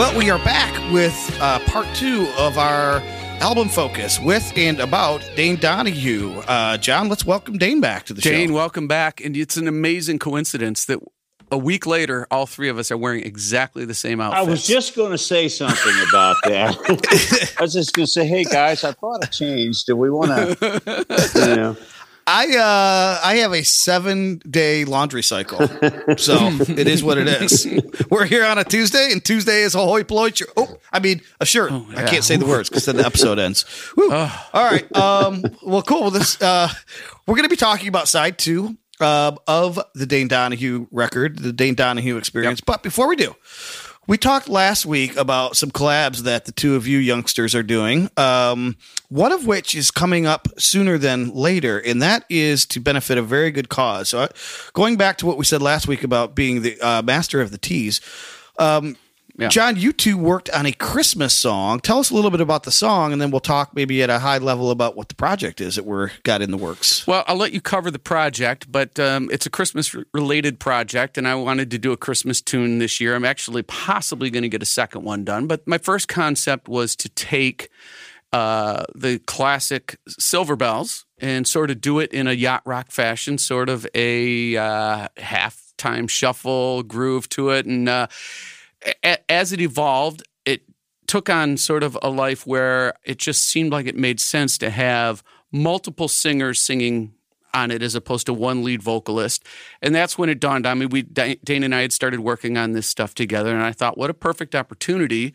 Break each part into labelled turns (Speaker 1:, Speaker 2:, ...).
Speaker 1: Well, we are back with uh, part two of our album focus with and about Dane Donohue. Uh, John, let's welcome Dane back to the
Speaker 2: Dane,
Speaker 1: show.
Speaker 2: Dane, welcome back. And it's an amazing coincidence that a week later, all three of us are wearing exactly the same outfit.
Speaker 3: I was just going to say something about that. I was just going to say, hey guys, I thought it changed. Do we want to? You know,
Speaker 1: I uh, I have a seven day laundry cycle, so it is what it is. We're here on a Tuesday, and Tuesday is a hoi polloi. Oh, I mean a shirt. I
Speaker 2: yeah.
Speaker 1: can't say the words because then the episode ends. All right. Um, well, cool. Well, this uh, we're going to be talking about side two uh, of the Dane Donohue record, the Dane Donohue experience. But before we do, we talked last week about some collabs that the two of you youngsters are doing. Um, one of which is coming up sooner than later, and that is to benefit a very good cause. So, uh, going back to what we said last week about being the uh, master of the teas, um,
Speaker 2: Yeah.
Speaker 1: John, you two worked on a Christmas song. Tell us a little bit about the song, and then we'll talk maybe at a high level about what the project is that we're got in the works.
Speaker 2: Well, I'll let you cover the project, but um, it's a Christmas related project, and I wanted to do a Christmas tune this year. I'm actually possibly going to get a second one done, but my first concept was to take uh, the classic Silver Bells and sort of do it in a yacht rock fashion, sort of a uh, halftime shuffle groove to it. And uh, a- as it evolved, it took on sort of a life where it just seemed like it made sense to have multiple singers singing on it as opposed to one lead vocalist. And that's when it dawned on me. We Dane and I had started working on this stuff together, and I thought, what a perfect opportunity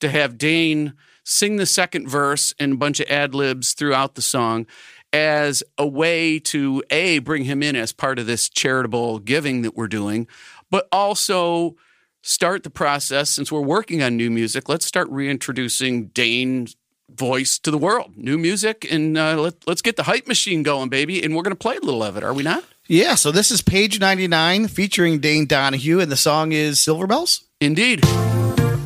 Speaker 2: to have Dane sing the second verse and a bunch of ad libs throughout the song as a way to a bring him in as part of this charitable giving that we're doing, but also start the process since we're working on new music. Let's start reintroducing Dane's voice to the world, new music, and uh, let, let's get the hype machine going, baby. And we're going to play a little of it, are we not?
Speaker 1: Yeah, so this is page 99 featuring Dane Donohue, and the song is Silver Bells.
Speaker 2: Indeed.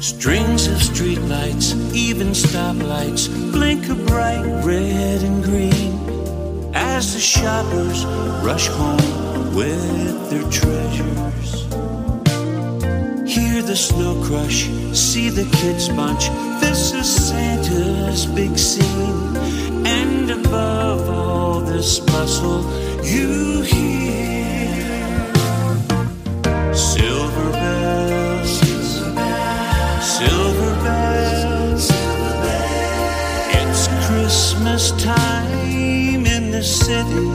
Speaker 4: Strings of streetlights, even stoplights, blink a bright red and green as the shoppers rush home with their treasures. Hear the snow crush, see the kids bunch. This is Santa's big scene, and above all this bustle, you hear silver bells. Silver bells. It's Christmas time in the city.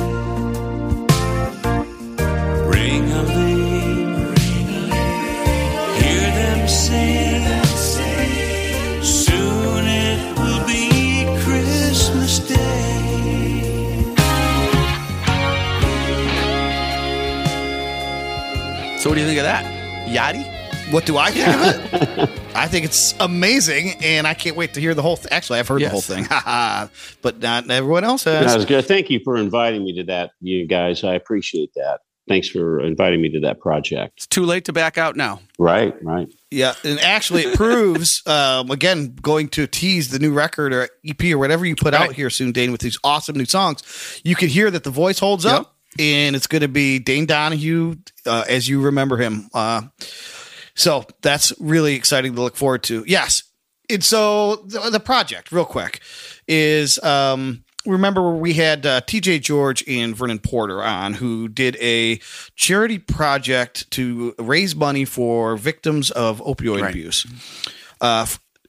Speaker 2: So, what do you think of that? Yachty?
Speaker 1: What do I think of it? I think it's amazing, and I can't wait to hear the whole thing. Actually, I've heard
Speaker 2: Yes.
Speaker 1: the whole thing, but not everyone else has.
Speaker 3: that was good. Thank you for inviting me to that, you guys. I appreciate that. Thanks for inviting me to that project.
Speaker 2: It's too late to back out now.
Speaker 3: Right, right.
Speaker 1: Yeah, and actually, it proves um, again going to tease the new record or EP or whatever you put out here soon, Dane, with these awesome new songs. You can hear that the voice holds up, and it's going to be Dane Donohue uh, as you remember him. Uh, so that's really exciting to look forward to. Yes, and so the, the project, real quick, is um, remember we had uh, T.J. George and Vernon Porter on who did a charity project to raise money for victims of opioid
Speaker 2: Right.
Speaker 1: abuse. Uh,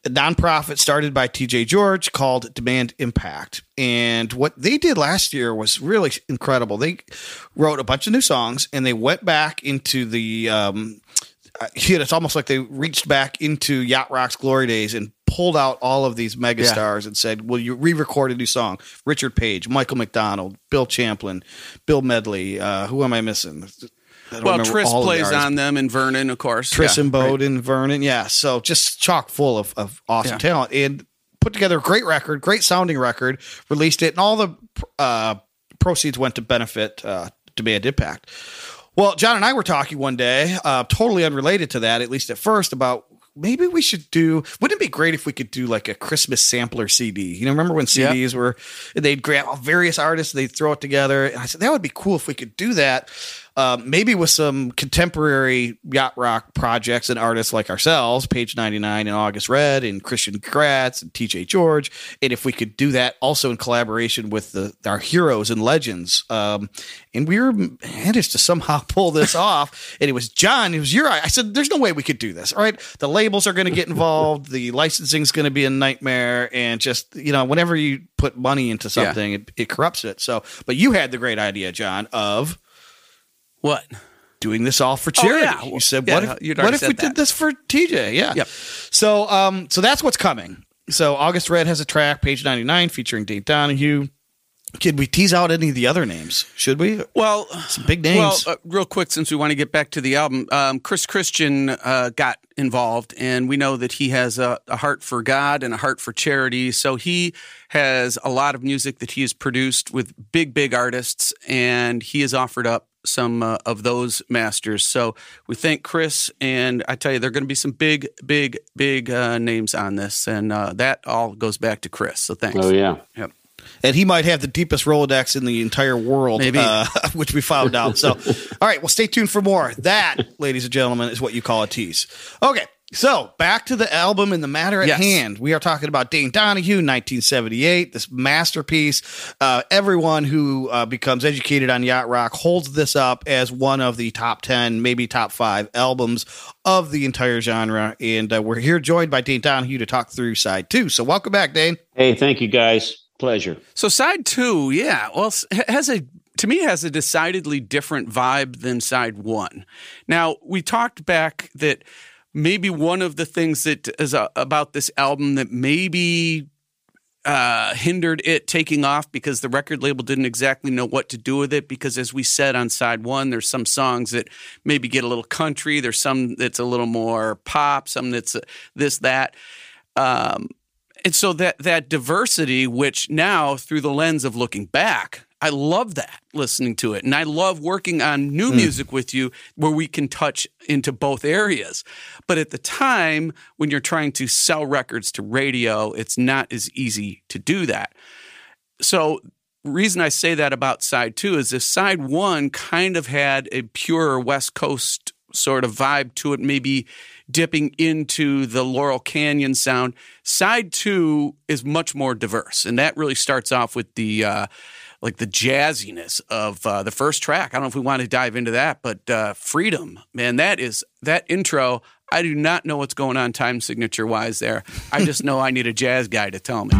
Speaker 1: a nonprofit started by TJ George called Demand Impact. And what they did last year was really incredible. They wrote a bunch of new songs and they went back into the um, uh, it's almost like they reached back into Yacht Rock's glory days and pulled out all of these megastars and said, "Will you re-record a new song?" Richard Page, Michael McDonald, Bill Champlin, Bill Medley. Uh, who am I missing? I don't
Speaker 2: Well,
Speaker 1: remember
Speaker 2: Tris
Speaker 1: all of the
Speaker 2: plays on them and Vernon, of course.
Speaker 1: Tris
Speaker 2: Yeah,
Speaker 1: and
Speaker 2: right.
Speaker 1: Bowden, Vernon. Yeah. So just chock full of, of awesome
Speaker 2: Yeah.
Speaker 1: talent and put together a great record, great sounding record, released it, and all the uh, proceeds went to benefit uh, Demand Impact. Well, John and I were talking one day, uh, totally unrelated to that, at least at first, about maybe we should do. Wouldn't it be great if we could do like a Christmas sampler CD? You know, remember when
Speaker 2: Yeah.
Speaker 1: CDs were? They'd grab various artists, they'd throw it together, and I said that would be cool if we could do that. Uh, maybe with some contemporary yacht rock projects and artists like ourselves, Page 99 and August Red and Christian Gratz and TJ George. And if we could do that also in collaboration with the our heroes and legends. Um, and we were managed to somehow pull this off. And it was John, it was your I said, there's no way we could do this. All right. The labels are going to get involved, the licensing is going to be a nightmare. And just, you know, whenever you put money into
Speaker 2: Yeah.
Speaker 1: something, it, it corrupts it. So, but you had the great idea, John, of
Speaker 2: What?
Speaker 1: doing this all for
Speaker 2: Oh,
Speaker 1: charity.
Speaker 2: yeah.
Speaker 1: You said,
Speaker 2: Yeah,
Speaker 1: what if, what if we
Speaker 2: said
Speaker 1: did this for TJ? Yeah.
Speaker 2: Yep.
Speaker 1: So, um, so that's what's coming. So August Red has a track, page 99, featuring Dave Donohue. Could we tease out any of the other names? Should we?
Speaker 2: Well,
Speaker 1: Some big names.
Speaker 2: Well, uh, real quick, since we want to get back to the album, um, Chris Christian uh, got involved, and we know that he has a, a heart for God and a heart for charity. So he has a lot of music that he has produced with big, big artists, and he has offered up some uh, of those masters. So we thank Chris, and I tell you, there are going to be some big, big, big uh, names on this, and uh, that all goes back to Chris. So thanks.
Speaker 3: Oh yeah.
Speaker 2: Yep.
Speaker 1: and he might have the deepest Rolodex in the entire world,
Speaker 2: Maybe.
Speaker 1: Uh, which we found out. So, all right, well, stay tuned for more. That, ladies and gentlemen, is what you call a tease. Okay, so back to the album and the matter at
Speaker 2: Yes.
Speaker 1: hand. We are talking about Dane Donohue, 1978, this masterpiece. Uh, everyone who uh, becomes educated on yacht rock holds this up as one of the top 10, maybe top five albums of the entire genre. And uh, we're here joined by Dane Donohue to talk through side two. So, welcome back, Dane.
Speaker 3: Hey, thank you guys. Pleasure.
Speaker 2: So side two, yeah, well, has a to me has a decidedly different vibe than side one. Now we talked back that maybe one of the things that is uh, about this album that maybe uh, hindered it taking off because the record label didn't exactly know what to do with it. Because as we said on side one, there's some songs that maybe get a little country. There's some that's a little more pop. Some that's uh, this that. Um, and so that that diversity, which now through the lens of looking back, I love that listening to it, and I love working on new music with you where we can touch into both areas. But at the time, when you're trying to sell records to radio, it's not as easy to do that. So reason I say that about side two is this side one kind of had a pure West Coast sort of vibe to it, maybe dipping into the Laurel Canyon sound. Side two is much more diverse, and that really starts off with the uh, like the jazziness of uh, the first track. I don't know if we want to dive into that, but uh, "Freedom," man, that is that intro. I do not know what's going on time signature wise there. I just know I need a jazz guy to tell me.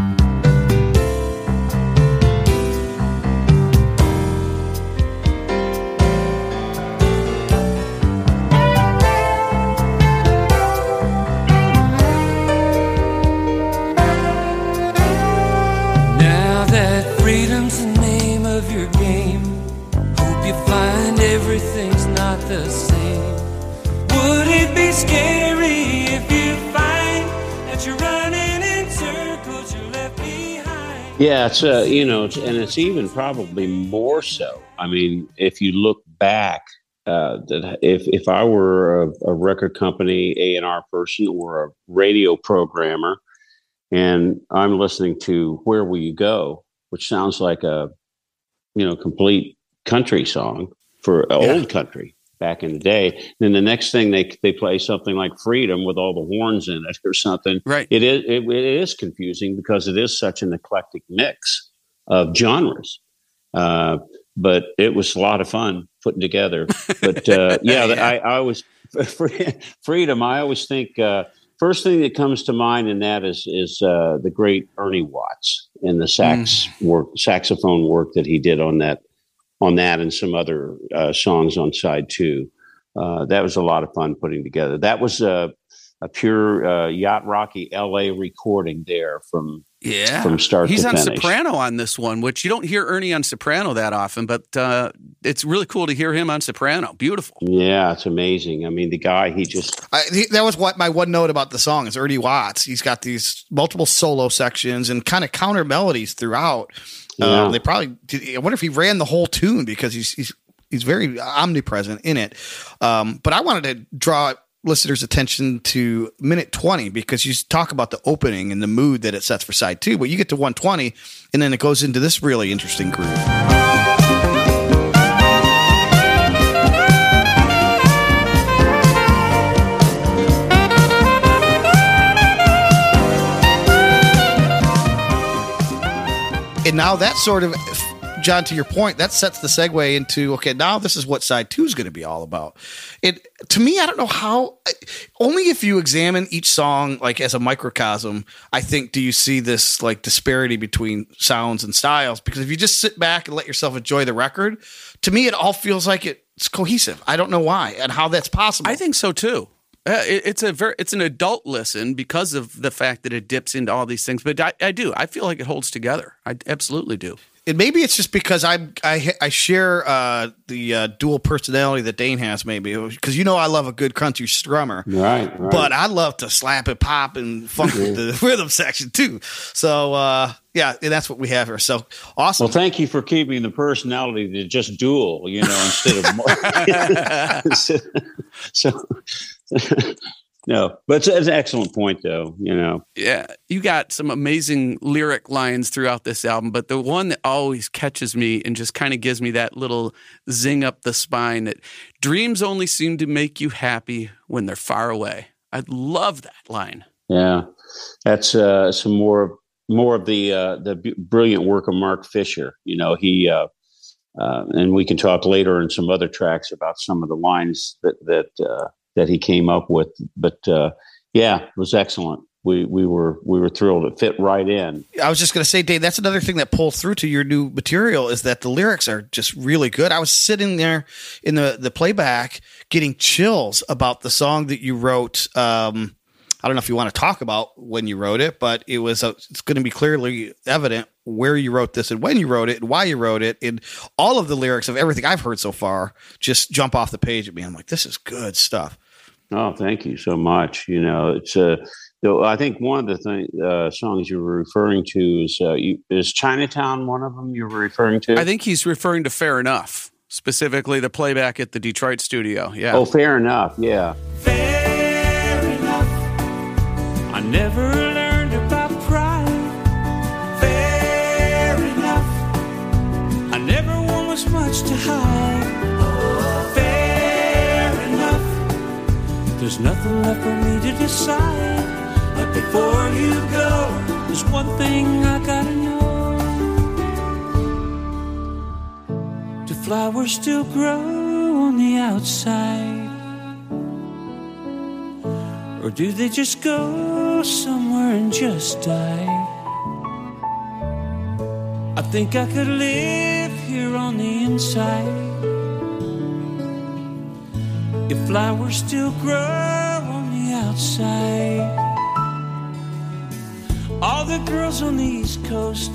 Speaker 4: Now that freedom's your game, hope you find everything's not the same. Would it be scary if you find that you're running in circles you're left behind?
Speaker 3: Yeah, it's uh, you know, it's, and it's even probably more so. I mean, if you look back, uh, that if if I were a, a record company A and R person or a radio programmer, and I'm listening to "Where Will You Go," which sounds like a you know complete country song for
Speaker 2: Yeah.
Speaker 3: old country back in the day. Then the next thing they they play something like "Freedom" with all the horns in it or something
Speaker 2: Right.
Speaker 3: it is it, it is confusing because it is such an eclectic mix of genres. Uh, but it was a lot of fun putting together. But uh, yeah,
Speaker 2: Yeah.
Speaker 3: I, I always freedom. I always think uh, first thing that comes to mind in that is is uh, the great Ernie Watts and the sax work, saxophone work that he did on that on that and some other uh, songs on side two. Uh, that was a lot of fun putting together. That was a, a pure uh, yacht rocky L.A. recording there from
Speaker 2: Yeah.
Speaker 3: from start
Speaker 2: He's
Speaker 3: to
Speaker 2: on
Speaker 3: finish.
Speaker 2: soprano on this one, which you don't hear Ernie on soprano that often, but uh, it's really cool to hear him on soprano. Beautiful.
Speaker 3: Yeah, it's amazing. I mean, the guy he just
Speaker 1: I, he- that was what my one note about the song is Ernie Watts. He's got these multiple solo sections and kind of counter melodies throughout.
Speaker 3: Yeah.
Speaker 1: Um, they probably. Did, I wonder if he ran the whole tune because he's he's he's very omnipresent in it. Um, but I wanted to draw listeners' attention to minute 20 because you talk about the opening and the mood that it sets for side two, but you get to 120 and then it goes into this really interesting groove. And now that sort of John, to your point, that sets the segue into okay, now this is what side two is going to be all about. It to me, I don't know how. Only if you examine each song like as a microcosm, I think do you see this like disparity between sounds and styles. Because if you just sit back and let yourself enjoy the record, to me, it all feels like it's cohesive. I don't know why and how that's possible.
Speaker 2: I think so too. Uh, it, it's a very it's an adult listen because of the fact that it dips into all these things. But I, I do. I feel like it holds together. I absolutely do.
Speaker 1: And maybe it's just because I I I share uh, the uh, dual personality that Dane has, maybe because you know I love a good country strummer,
Speaker 3: Right, right.
Speaker 1: But I love to slap and pop and funk with the rhythm section too. So uh, yeah, and that's what we have here. So awesome.
Speaker 3: Well, thank you for keeping the personality to just dual, you know, instead of so, so no, but it's, it's an excellent point, though. You know,
Speaker 2: Yeah, you got some amazing lyric lines throughout this album, but the one that always catches me and just kind of gives me that little zing up the spine that dreams only seem to make you happy when they're far away. I love that line.
Speaker 3: yeah, that's uh, some more more of the uh, the b- brilliant work of Mark Fisher. You know, he uh, uh, and we can talk later in some other tracks about some of the lines that that uh, that he came up with. But uh, yeah, it was excellent. We we were we were thrilled. It fit right in.
Speaker 1: I was just going to say, Dave, that's another thing that pulls through to your new material is that the lyrics are just really good. I was sitting there in the, the playback getting chills about the song that you wrote. Um, I don't know if you want to talk about when you wrote it, but it was, uh, it's going to be clearly evident where you wrote this and when you wrote it and why you wrote it. And all of the lyrics of everything I've heard so far just jump off the page at me. I'm like, this is good stuff.
Speaker 3: Oh, thank you so much. You know, it's uh, though I think one of the thing, uh, songs you were referring to is uh, you, is Chinatown. One of them you were referring to.
Speaker 2: I think he's referring to Fair Enough, specifically the playback at the Detroit studio. Yeah.
Speaker 3: Oh, fair enough. Yeah.
Speaker 4: Fair enough. I never There's nothing left for me to decide. But before you go, there's one thing I gotta know. Do flowers still grow on the outside? Or do they just go somewhere and just die? I think I could live here on the inside. If flowers still grow on the outside. All the girls on the East Coast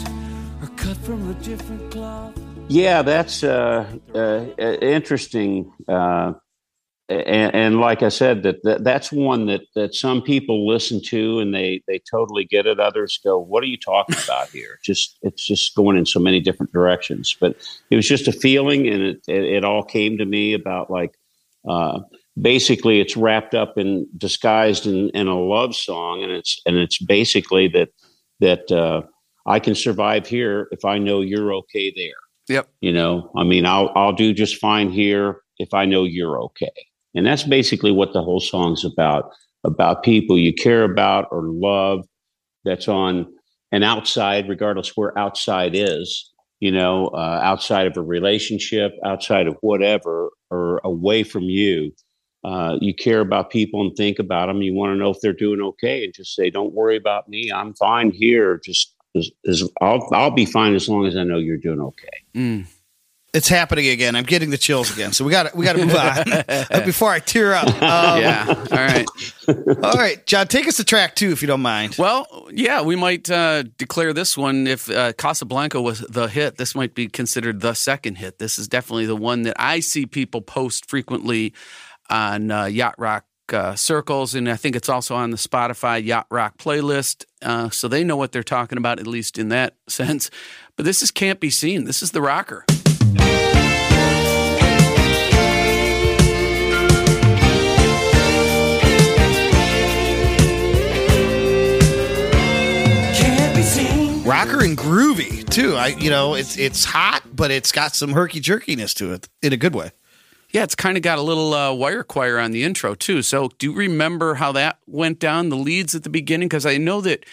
Speaker 4: are cut from a different cloth.
Speaker 3: Yeah, that's uh, uh, uh, interesting. Uh, and, and like I said, that, that that's one that, that some people listen to and they they totally get it. Others go, "What are you talking about here?" Just it's just going in so many different directions. But it was just a feeling, and it it, it all came to me about like uh, basically it's wrapped up in disguised in, in a love song, and it's and it's basically that that uh, I can survive here if I know you're okay there.
Speaker 2: Yep.
Speaker 3: You know, I mean, I'll I'll do just fine here if I know you're okay. And that's basically what the whole song's about about people you care about or love that's on an outside, regardless where outside is, you know, uh, outside of a relationship, outside of whatever, or away from you. Uh, you care about people and think about them. You want to know if they're doing okay, and just say, "Don't worry about me. I'm fine here. Just I'll I'll be fine as long as I know you're doing okay."
Speaker 2: Mm.
Speaker 1: It's happening again. I'm getting the chills again. So we got to we got to move on before I tear up. Um,
Speaker 2: yeah. All right.
Speaker 1: All right, John, take us to track two if you don't mind.
Speaker 2: Well, yeah, we might uh, declare this one if uh, Casablanca was the hit. This might be considered the second hit. This is definitely the one that I see people post frequently on uh, yacht rock uh, circles, and I think it's also on the Spotify yacht rock playlist, uh, so they know what they're talking about at least in that sense. But this is can't be seen. This is the rocker.
Speaker 1: Rocker and groovy too. I you know it's it's hot, but it's got some herky jerkiness to it in a good way.
Speaker 2: Yeah, it's kind of got a little uh, wire choir on the intro too. So, do you remember how that went down? The leads at the beginning, because I know that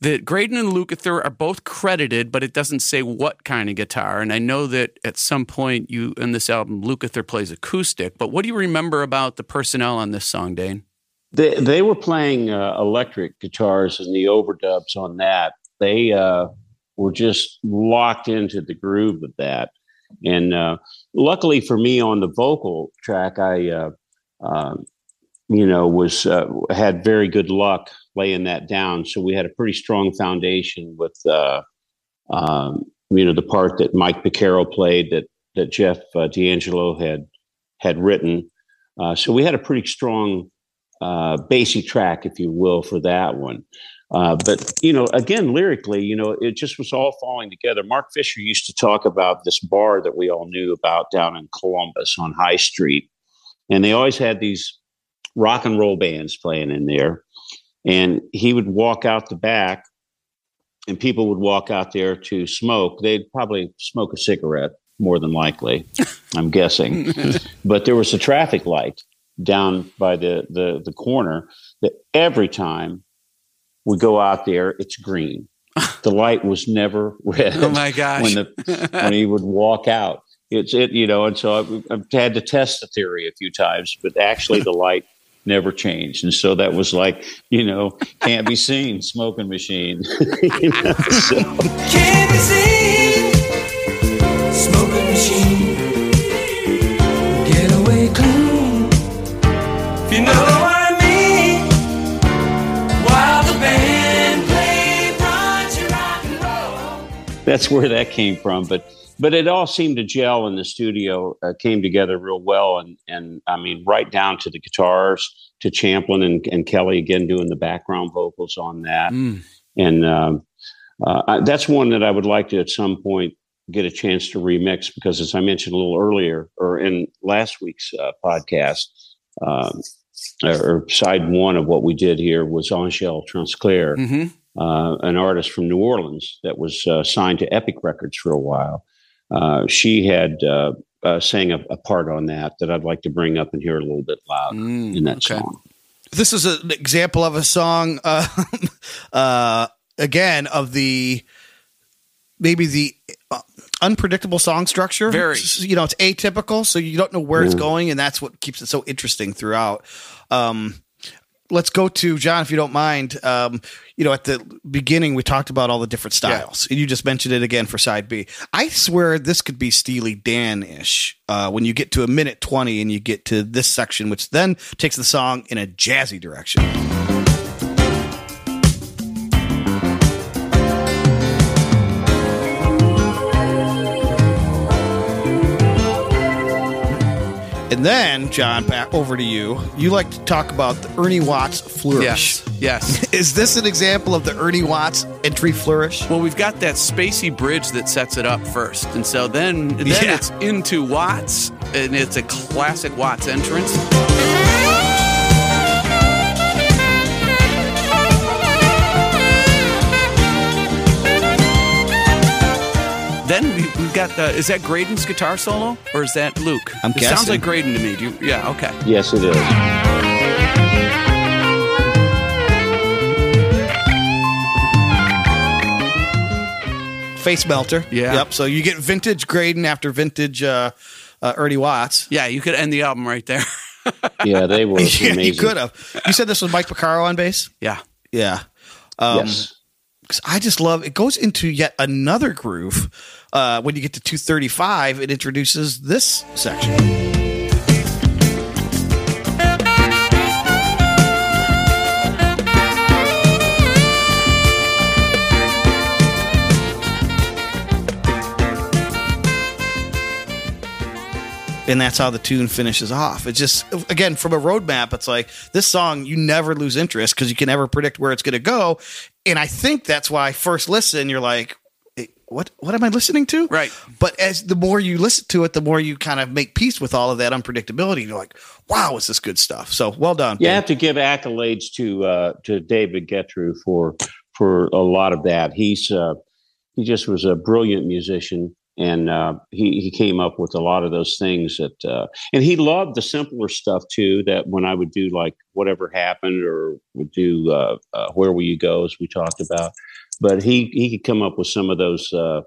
Speaker 2: that Graydon and Lukather are both credited, but it doesn't say what kind of guitar. And I know that at some point you in this album, Lukather plays acoustic. But what do you remember about the personnel on this song, Dane?
Speaker 3: They they were playing uh, electric guitars and the overdubs on that. They uh, were just locked into the groove of that. And uh, luckily for me, on the vocal track, I uh, uh, you know was uh, had very good luck laying that down. So we had a pretty strong foundation with um, you know the part that Mike Porcaro played that that Jeff D'Angelo had had written. so we had a pretty strong uh, basic track, if you will, for that one. Uh, but you know, again, lyrically, you know, it just was all falling together. Mark Fisher used to talk about this bar that we all knew about down in Columbus on High Street, and they always had these rock and roll bands playing in there. And he would walk out the back, and people would walk out there to smoke. They'd probably smoke a cigarette, more than likely, I'm guessing. but there was a traffic light down by the, the, the corner that every time we go out there, it's green. the light was never red.
Speaker 2: Oh my gosh!
Speaker 3: When the when he would walk out, it's it you know, and so I've, I've had to test the theory a few times, but actually the light never changed, and so that was like you know can't be seen smoking machine. you know, so.
Speaker 4: Can't be seen,
Speaker 3: that's where that came from. But but it all seemed to gel in the studio, uh, came together real well, and and I mean right down to the guitars, to Champlin and, and Kelly again doing the background vocals on that,
Speaker 2: Mm.
Speaker 3: and um, uh, I, that's one that I would like to at some point get a chance to remix because as I mentioned a little earlier or in last week's uh, podcast. Um, or or side one of what we did here was Angel Transclair,
Speaker 2: hmm
Speaker 3: uh, an artist from New Orleans that was uh, signed to Epic Records for a while. Uh, she had uh, uh, sang a, a part on that that I'd like to bring up and hear a little bit loud
Speaker 2: Mm,
Speaker 3: in that
Speaker 2: okay.
Speaker 3: song.
Speaker 1: this is an example of a song uh, uh, again of the maybe the uh, unpredictable song structure
Speaker 2: Very.
Speaker 1: S- you know it's atypical so you don't know where it's
Speaker 3: Mm.
Speaker 1: going and that's what keeps it so interesting throughout um, let's go to john if you don't mind. Um, you know at the beginning we talked about all the different styles and you just mentioned it again for side b. I swear this could be steely dan-ish uh, when you get to a minute 20 and you get to this section which then takes the song in a jazzy direction And then, John, back over to you. You like to talk about the Ernie Watts flourish.
Speaker 2: Yes. Yes.
Speaker 1: Is this an example of the Ernie Watts entry flourish?
Speaker 2: Well, we've got that spacey bridge that sets it up first, and so then then
Speaker 1: Yeah.
Speaker 2: it's into Watts, and it's a classic Watts entrance. Then we, we've got the. Is that Graydon's guitar solo, or is that Luke?
Speaker 1: I'm
Speaker 2: it sounds like Graydon to me. Do you, yeah. Okay.
Speaker 3: Yes, it is.
Speaker 1: Face melter.
Speaker 2: Yeah.
Speaker 1: Yep. So you get vintage Graydon after vintage uh, uh, Ernie Watts.
Speaker 2: Yeah, you could end the album right there.
Speaker 3: Yeah, they were
Speaker 1: yeah,
Speaker 3: amazing.
Speaker 1: you could have. You said this was Mike Porcaro on bass?
Speaker 2: yeah.
Speaker 1: Yeah. Um,
Speaker 3: yes.
Speaker 1: 'cause I just love it goes into yet another groove. Uh, when you get to 235, it introduces this section. And that's how the tune finishes off. It's just, again, from a roadmap, it's like this song, you never lose interest because you can never predict where it's going to go. And I think that's why first listen, you're like, "Eh, what, what am I listening to?
Speaker 2: Right.
Speaker 1: But as the more you listen to it, the more you kind of make peace with all of that unpredictability. You're like, wow, is this good stuff? So well done.
Speaker 3: You have to give accolades to uh, to David Getru for for a lot of that. He's uh, he just was a brilliant musician, and uh, he he came up with a lot of those things that, uh, and he loved the simpler stuff too. That when I would do like whatever happened, or would do uh, uh where will you go, as we talked about, but he he could come up with some of those uh,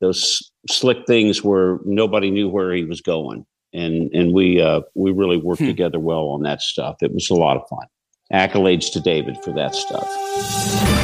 Speaker 3: those slick things where nobody knew where he was going, and and we uh, we really worked hmm. together well on that stuff. It was a lot of fun. Accolades to David for that stuff.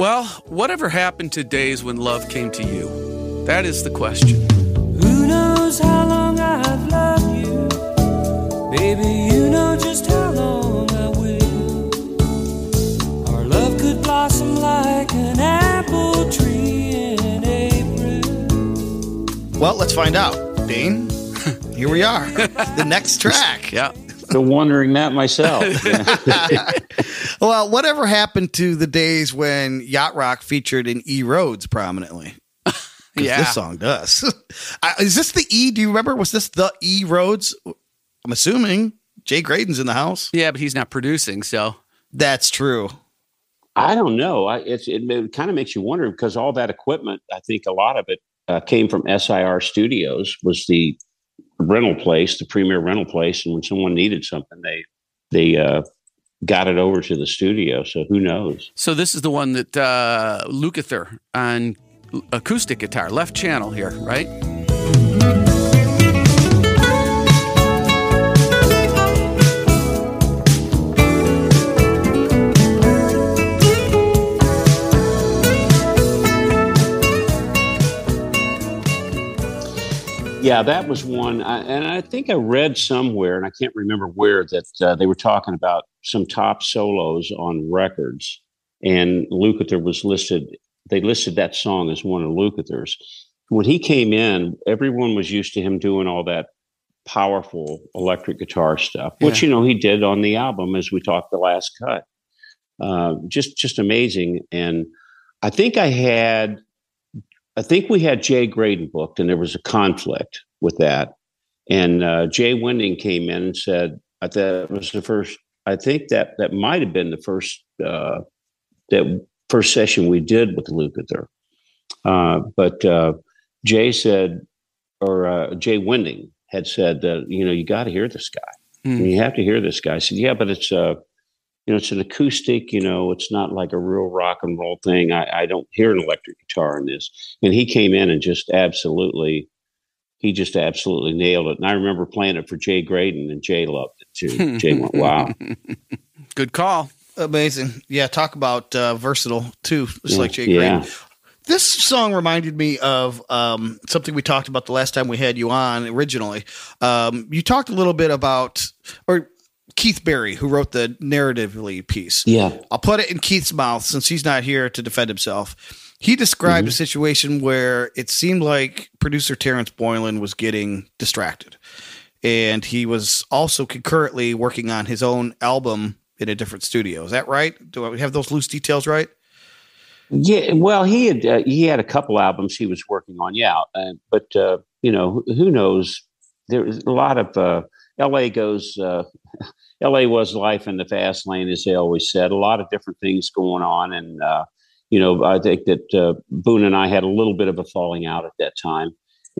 Speaker 2: Well, whatever happened to days when love came to you? That is the question.
Speaker 4: Who knows how long I've loved you? Baby, you know just how long I will. Our love could blossom like an apple tree in April.
Speaker 1: Well, let's find out. Dane, here we are. the next track.
Speaker 2: Yeah
Speaker 3: been wondering that myself.
Speaker 1: well, whatever happened to the days when Yacht Rock featured in E Roads prominently? yeah, this song does. Is this the E? Do you remember? Was this the E Roads? I'm assuming Jay Graydon's in the house.
Speaker 2: Yeah, but he's not producing, so
Speaker 1: that's true.
Speaker 3: I don't know. I, it, it kind of makes you wonder because all that equipment, I think a lot of it uh, came from SIR Studios. Was the rental place, the premier rental place, and when someone needed something, they they uh, got it over to the studio. So who knows?
Speaker 2: So this is the one that uh, Lukather on acoustic guitar, left channel here, right?
Speaker 3: Yeah, that was one, I, and I think I read somewhere, and I can't remember where, that uh, they were talking about some top solos on records, and Lukather was listed. They listed that song as one of Lukather's. When he came in, everyone was used to him doing all that powerful electric guitar stuff, which yeah. you know he did on the album, as we talked the last cut. Uh, just, just amazing, and I think I had I think we had Jay Graydon booked, and there was a conflict with that. And uh, Jai Winding came in and said, "I thought was the first. I think that that might have been the first uh, that first session we did with Lukather." Uh, but uh, Jay said, or uh, Jai Winding had said that you know you got to hear this guy. Mm. You have to hear this guy. I said, "Yeah, but it's uh, you know, it's an acoustic, you know, it's not like a real rock and roll thing. I, I don't hear an electric guitar in this. And he came in and just absolutely, he just absolutely nailed it. And I remember playing it for Jay Graydon, and Jay loved it too. Jay went, wow.
Speaker 2: Good call.
Speaker 1: Amazing. Yeah, talk about uh, versatile too, just yeah, like Jay Graydon. This song reminded me of um, something we talked about the last time we had you on originally. Um, you talked a little bit about, or Keith Barry, who wrote the narratively piece.
Speaker 3: Yeah.
Speaker 1: I'll put it in Keith's mouth since he's not here to defend himself. He described mm-hmm. a situation where it seemed like producer Terence Boylan was getting distracted. And he was also concurrently working on his own album in a different studio. Is that right? Do I have those loose details right?
Speaker 3: Yeah, well, he had uh, he had a couple albums he was working on, yeah. Uh, but uh, you know, who knows? There's a lot of uh, L.A. goes uh, LA was life in the fast lane, as they always said. A lot of different things going on, and uh, you know, I think that uh, Boone and I had a little bit of a falling out at that time,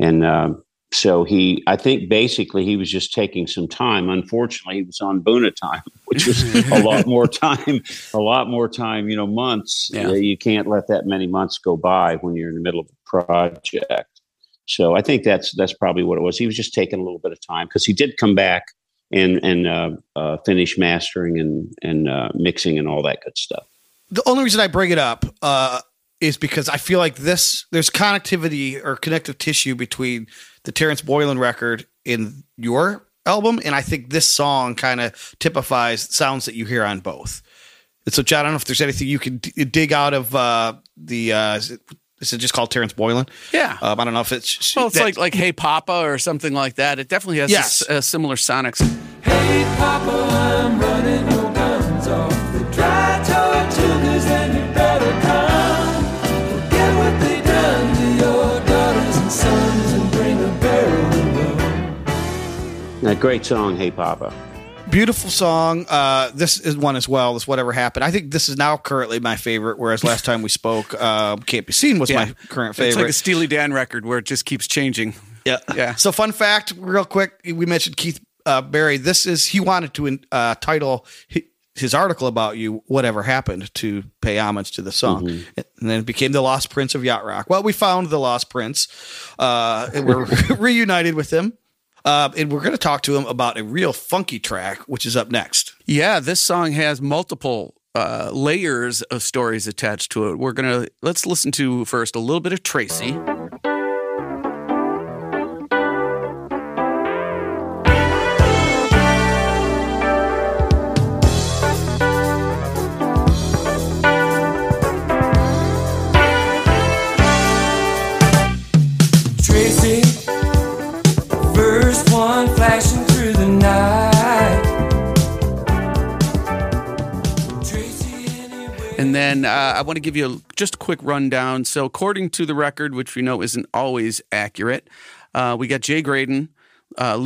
Speaker 3: and um, so he, I think, basically he was just taking some time. Unfortunately, he was on Boone time, which was a lot more time, a lot more time. You know, months. Yeah. You can't let that many months go by when you're in the middle of a project. So I think that's that's probably what it was. He was just taking a little bit of time because he did come back and and uh, uh, finish mastering and and uh, mixing and all that good stuff.
Speaker 1: The only reason I bring it up uh, is because I feel like this there's connectivity or connective tissue between the Terence Boylan record in your album, and I think this song kind of typifies sounds that you hear on both. So, John, I don't know if there's anything you can d- dig out of uh, the. Is, it just called Terence Boylan?
Speaker 2: Yeah.
Speaker 1: Um, I don't know if it's.
Speaker 2: well, it's
Speaker 1: that-
Speaker 2: like like Hey Papa or something like that. It definitely has
Speaker 1: Yes.
Speaker 2: a, s- a similar sonics.
Speaker 4: Hey, Papa, I'm running your guns off the dry tortugas, and you better come. Forget what they done to your daughters and sons, and bring a barrel of rum.
Speaker 3: A great song, Hey Papa.
Speaker 1: Beautiful song. Uh, this is one as well. This whatever happened. I think this is now currently my favorite. Whereas last time we spoke, uh, "Can't Be Seen" was my current favorite.
Speaker 2: It's like a Steely Dan record where it just keeps changing.
Speaker 1: yeah,
Speaker 2: Yeah.
Speaker 1: So, fun fact, real quick, we mentioned Keith uh, Barry. This is he wanted to uh, title hi- his article about you "Whatever Happened" to pay homage to the song, and then it became the Lost Prince of Yacht Rock. Well, we found the Lost Prince, uh, and we're reunited with him. Uh, and we're going to talk to him about a real funky track, which is up next.
Speaker 2: Yeah, this song has multiple uh, layers of stories attached to it. We're gonna let's listen to first a little bit of. Tracy, And then uh, I want to give you a, just a quick rundown. So, according to the record, which we know isn't always accurate, uh, we got Jay Graydon, uh,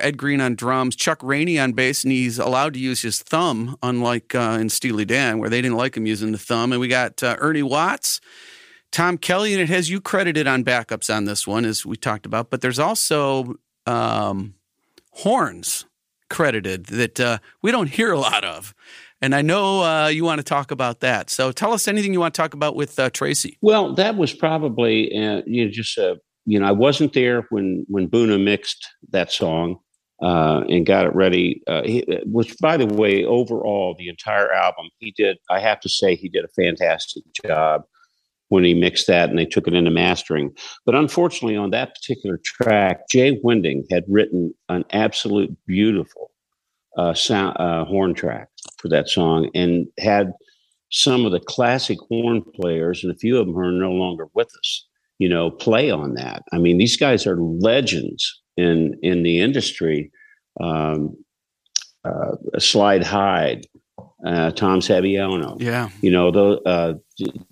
Speaker 2: Ed Greene on drums, Chuck Rainey on bass, and he's allowed to use his thumb, unlike uh, in Steely Dan, where they didn't like him using the thumb. And we got uh, Ernie Watts, Tom Kelly, and it has you credited on backups on this one, as we talked about. But there's also um, horns credited that uh, we don't hear a lot of. And I know uh, you want to talk about that. So tell us anything you want to talk about with uh, Tracy.
Speaker 3: Well, that was probably uh, you know just uh, you know I wasn't there when when Boona mixed that song uh, and got it ready. Uh, he, which, by the way, overall the entire album he did. I have to say he did a fantastic job when he mixed that and they took it into mastering. But unfortunately, on that particular track, Jai Winding had written an absolute beautiful uh, sound uh, horn track for that song and had some of the classic horn players, and a few of them are no longer with us, you know, play on that. I mean, these guys are legends in in the industry. Um, uh, Slyde Hyde, uh, Tom Saviano,
Speaker 2: Yeah.
Speaker 3: you know, those, uh,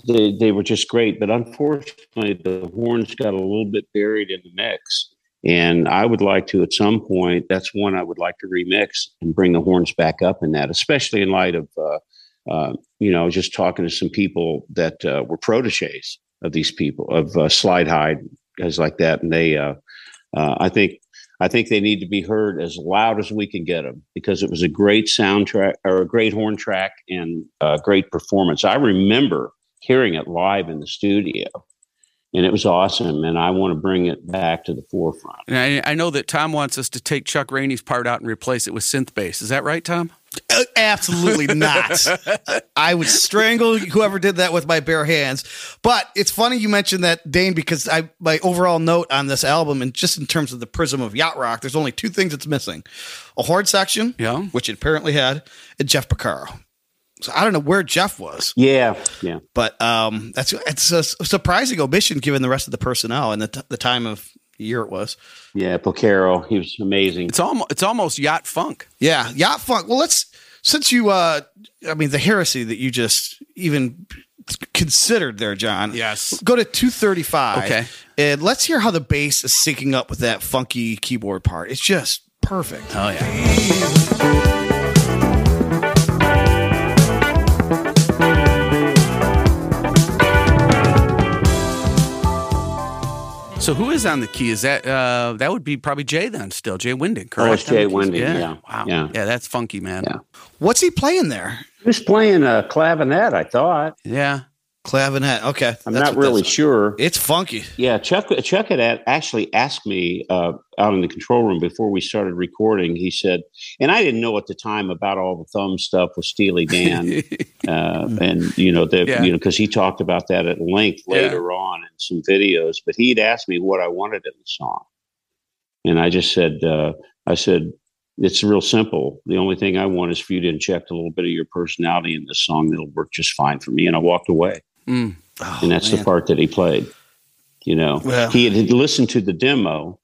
Speaker 3: they, they were just great. But unfortunately, the horns got a little bit buried in the mix. And I would like to, at some point, that's one I would like to remix and bring the horns back up in that, especially in light of, uh, uh, you know, just talking to some people that uh, were proteges of these people, of uh, Slyde Hyde, guys like that. And they, uh, uh, I think, I think they need to be heard as loud as we can get them because it was a great soundtrack or a great horn track and a great performance. I remember hearing it live in the studio and it was awesome. And I want to bring it back to the forefront.
Speaker 2: And I, I know that Tom wants us to take Chuck Rainey's part out and replace it with synth bass. Is that right, Tom?
Speaker 1: Uh, absolutely not. I would strangle whoever did that with my bare hands. But it's funny you mentioned that, Dane, because I my overall note on this album, and just in terms of the prism of yacht rock, there's only two things it's missing: a horn section,
Speaker 2: Yeah.
Speaker 1: which it apparently had, and Jeff Porcaro. So I don't know where Jeff was,
Speaker 3: Yeah. Yeah.
Speaker 1: but um, that's it's a surprising omission given the rest of the personnel and the, t- the time of year it was.
Speaker 3: Yeah. Porcaro, he was amazing.
Speaker 2: It's almost it's almost yacht funk.
Speaker 1: Yeah, yacht funk. Well, let's since you, uh I mean, the heresy that you just even considered there, John.
Speaker 2: Yes.
Speaker 1: Go to two thirty five.
Speaker 2: Okay.
Speaker 1: and let's hear how the bass is syncing up with that funky keyboard part. It's just perfect.
Speaker 2: Oh yeah. So who is on the key? Is that uh, that would be probably Jay then? Still Jai Winding, correct?
Speaker 3: Oh, it's Jay
Speaker 2: On the?
Speaker 3: Winding, yeah.
Speaker 2: Wow.
Speaker 3: Yeah.
Speaker 2: Yeah. That's funky, man.
Speaker 3: Yeah.
Speaker 1: What's he playing there?
Speaker 3: He was playing a clavinet, I thought.
Speaker 2: Yeah.
Speaker 1: Clavinet. Okay,
Speaker 3: I'm
Speaker 1: That's
Speaker 3: not really sure.
Speaker 1: It's funky.
Speaker 3: Yeah, Chuck. Chuck had actually asked me uh, out in the control room before we started recording. He said, and I didn't know at the time about all the thumb stuff with Steely Dan, uh, and you know, the,
Speaker 2: Yeah.
Speaker 3: you know, because he talked about that at length
Speaker 2: Yeah.
Speaker 3: later on in some videos. But he'd asked me what I wanted in the song, and I just said, uh, I said, it's real simple. The only thing I want is for you to inject a little bit of your personality in this song that'll work just fine for me. And I walked away.
Speaker 2: Mm.
Speaker 1: Oh,
Speaker 3: and that's
Speaker 1: man.
Speaker 3: the part that he played. You know,
Speaker 1: Well-
Speaker 3: he had, listened to the demo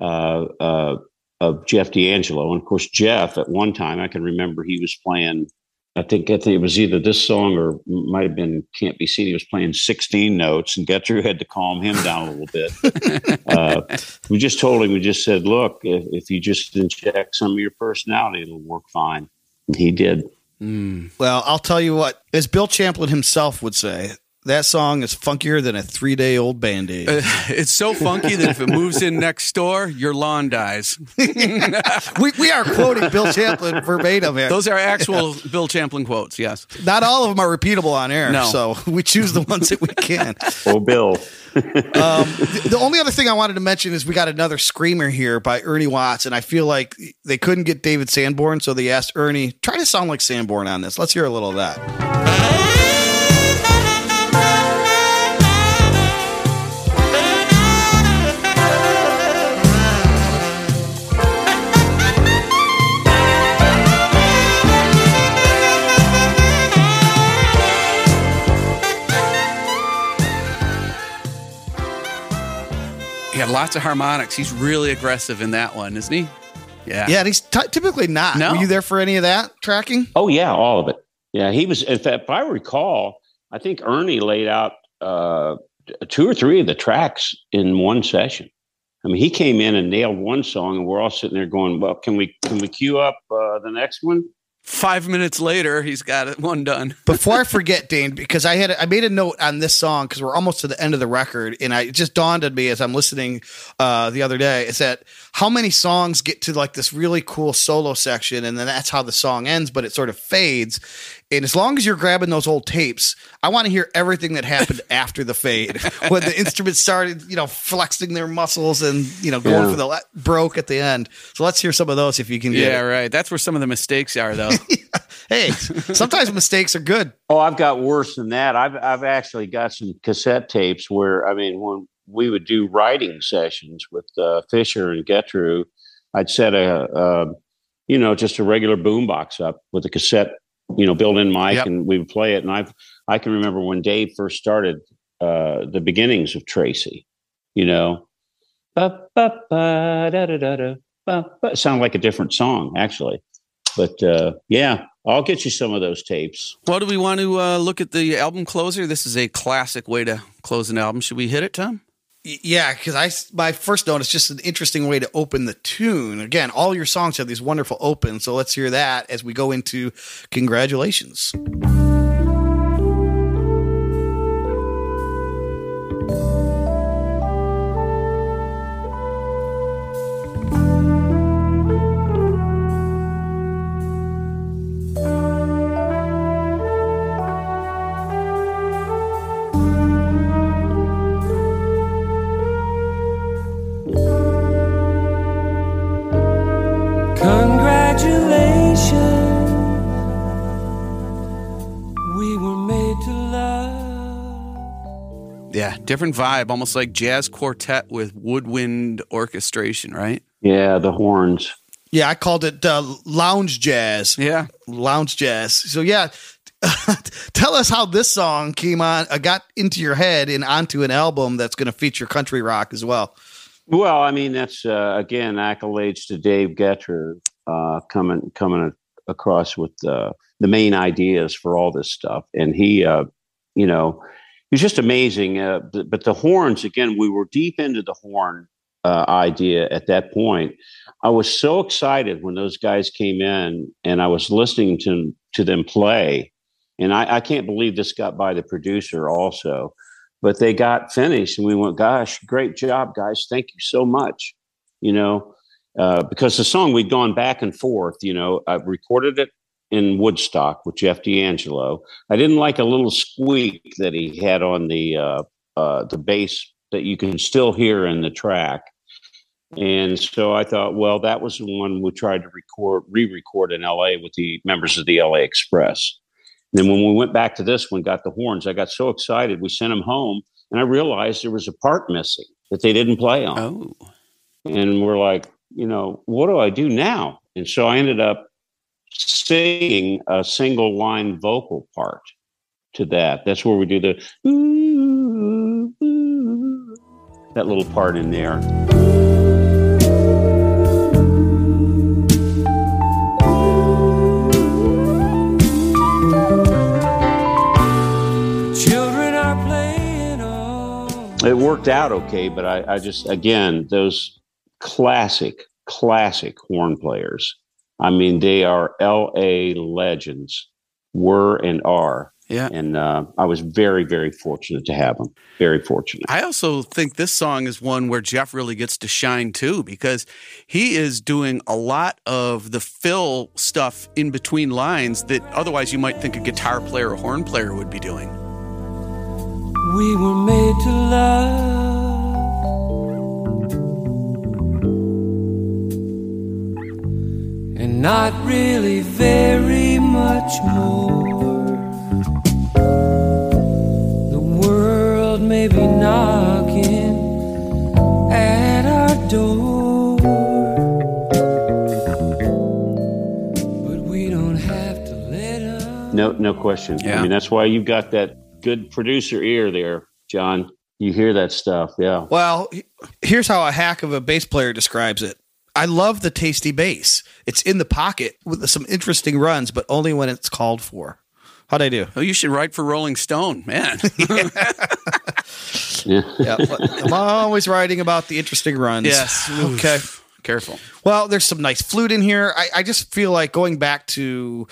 Speaker 3: uh, uh, of Jeff D'Angelo, and of course, Jeff at one time I can remember he was playing. I think I think it was either this song or might have been "Can't Be Seen." He was playing sixteen notes, and Getru had to calm him down a little bit. uh, we just told him, we just said, "Look, if, if you just inject some of your personality, it'll work fine." And he did.
Speaker 2: Mm.
Speaker 1: Well, I'll tell you what, as Bill Champlin himself would say, that song is funkier than a three day old band aid.
Speaker 2: Uh, it's so funky that if it moves in next door, your lawn dies.
Speaker 1: we, we are quoting Bill Champlin verbatim here.
Speaker 2: Those are actual Bill Champlin quotes. Yes.
Speaker 1: Not all of them are repeatable on air,
Speaker 2: No.
Speaker 1: so we choose the ones that we can.
Speaker 3: Oh, Bill.
Speaker 1: Um, the, the only other thing I wanted to mention is we got another screamer here by Ernie Watts, and I feel like they couldn't get David Sanborn, so they asked Ernie, try to sound like Sanborn on this. Let's hear a little of that.
Speaker 2: Yeah, lots of harmonics. He's really aggressive in that one, isn't he? Yeah.
Speaker 1: Yeah, and he's t- typically not.
Speaker 2: No.
Speaker 1: Were you there for any of that tracking?
Speaker 3: Oh yeah, all of it. Yeah, he was. In fact, if I recall, I think Ernie laid out uh, two or three of the tracks in one session. I mean, he came in and nailed one song, and we're all sitting there going, "Well, can we can we queue up uh, the next one?"
Speaker 2: Five minutes later, he's got it one done.
Speaker 1: Before I forget, Dane, because I had I made a note on this song because we're almost to the end of the record, and I it just dawned on me as I'm listening uh, the other day is that how many songs get to like this really cool solo section, and then that's how the song ends, but it sort of fades. And as long as you're grabbing those old tapes, I want to hear everything that happened after the fade when the instruments started, you know, flexing their muscles and you know going
Speaker 3: Yeah.
Speaker 1: for the le- broke at the end. So let's hear some of those if you can get
Speaker 2: Yeah,
Speaker 1: it.
Speaker 2: right. That's where some of the mistakes are, though.
Speaker 1: Hey, sometimes mistakes are good.
Speaker 3: Oh, I've got worse than that. I've I've actually got some cassette tapes where I mean, when we would do writing sessions with uh, Fisher and Getru, I'd set a, uh, you know, just a regular boombox up with a cassette, you know, built-in mic,
Speaker 2: Yep.
Speaker 3: and we would play it. And I've I can remember when Dave first started uh, the beginnings of Tracy, you know, ba, ba, ba, da, da, da, da, ba, ba. It like a different song actually, but uh, yeah, I'll get you some of those tapes.
Speaker 2: well, do we want to uh, look at the album closer? This is a classic way to close an album. Should we hit it, Tom?
Speaker 1: Yeah, because I my first note is just an interesting way to open the tune. Again, all your songs have these wonderful opens, so let's hear that as we go into. Congratulations,
Speaker 2: different vibe, almost like jazz quartet with woodwind orchestration, right?
Speaker 3: Yeah, the horns.
Speaker 1: Yeah, I called it uh, lounge jazz.
Speaker 2: Yeah.
Speaker 1: Lounge jazz. So yeah, tell us how this song came on, uh, got into your head and onto an album that's going to feature country rock as well.
Speaker 3: Well, I mean, that's uh, again accolades to Dave Getter uh, coming coming across with uh, the main ideas for all this stuff, and he, uh, you know, he's just amazing. Uh, but, but the horns again, we were deep into the horn uh, idea at that point. I was so excited when those guys came in, and I was listening to to them play, and I, I can't believe this got by the producer also but they got finished and we went gosh great job guys thank you so much you know uh, because the song we'd gone back and forth you know i recorded it in woodstock with jeff d'angelo i didn't like a little squeak that he had on the uh, uh, the bass that you can still hear in the track and so i thought well that was the one we tried to record re-record in la with the members of the la express then when we went back to this one, got the horns, I got so excited. We sent them home, and I realized there was a part missing that they didn't play on.
Speaker 2: Oh.
Speaker 3: And we're like, you know, what do I do now? And so I ended up singing a single line vocal part to that. That's where we do the ooh, ooh, that little part in there.
Speaker 4: Children are playing on.
Speaker 3: It worked out okay, but I, I just again those classic, classic horn players. I mean, they are L.A. legends, were and are.
Speaker 2: Yeah.
Speaker 3: And uh, I was very, very fortunate to have them. Very fortunate.
Speaker 2: I also think this song is one where Jeff really gets to shine too because he is doing a lot of the fill stuff in between lines that otherwise you might think a guitar player or horn player would be doing.
Speaker 4: We were made to love. Not really very much more. The world may be knocking at our door. But we don't have to let 'em
Speaker 3: No, no question.
Speaker 2: Yeah.
Speaker 3: I mean, that's why you've got that good producer ear there, John. You hear that stuff, yeah.
Speaker 1: Well, here's how a hack of a bass player describes it. I love the tasty bass. It's in the pocket with some interesting runs, but only when it's called for. How'd I do?
Speaker 2: Oh, you should write for Rolling Stone, man.
Speaker 3: Yeah.
Speaker 1: Yeah, I'm always writing about the interesting runs.
Speaker 2: yes.
Speaker 1: Okay.
Speaker 2: Careful.
Speaker 1: Well, there's some nice flute in here. I, I just feel like going back to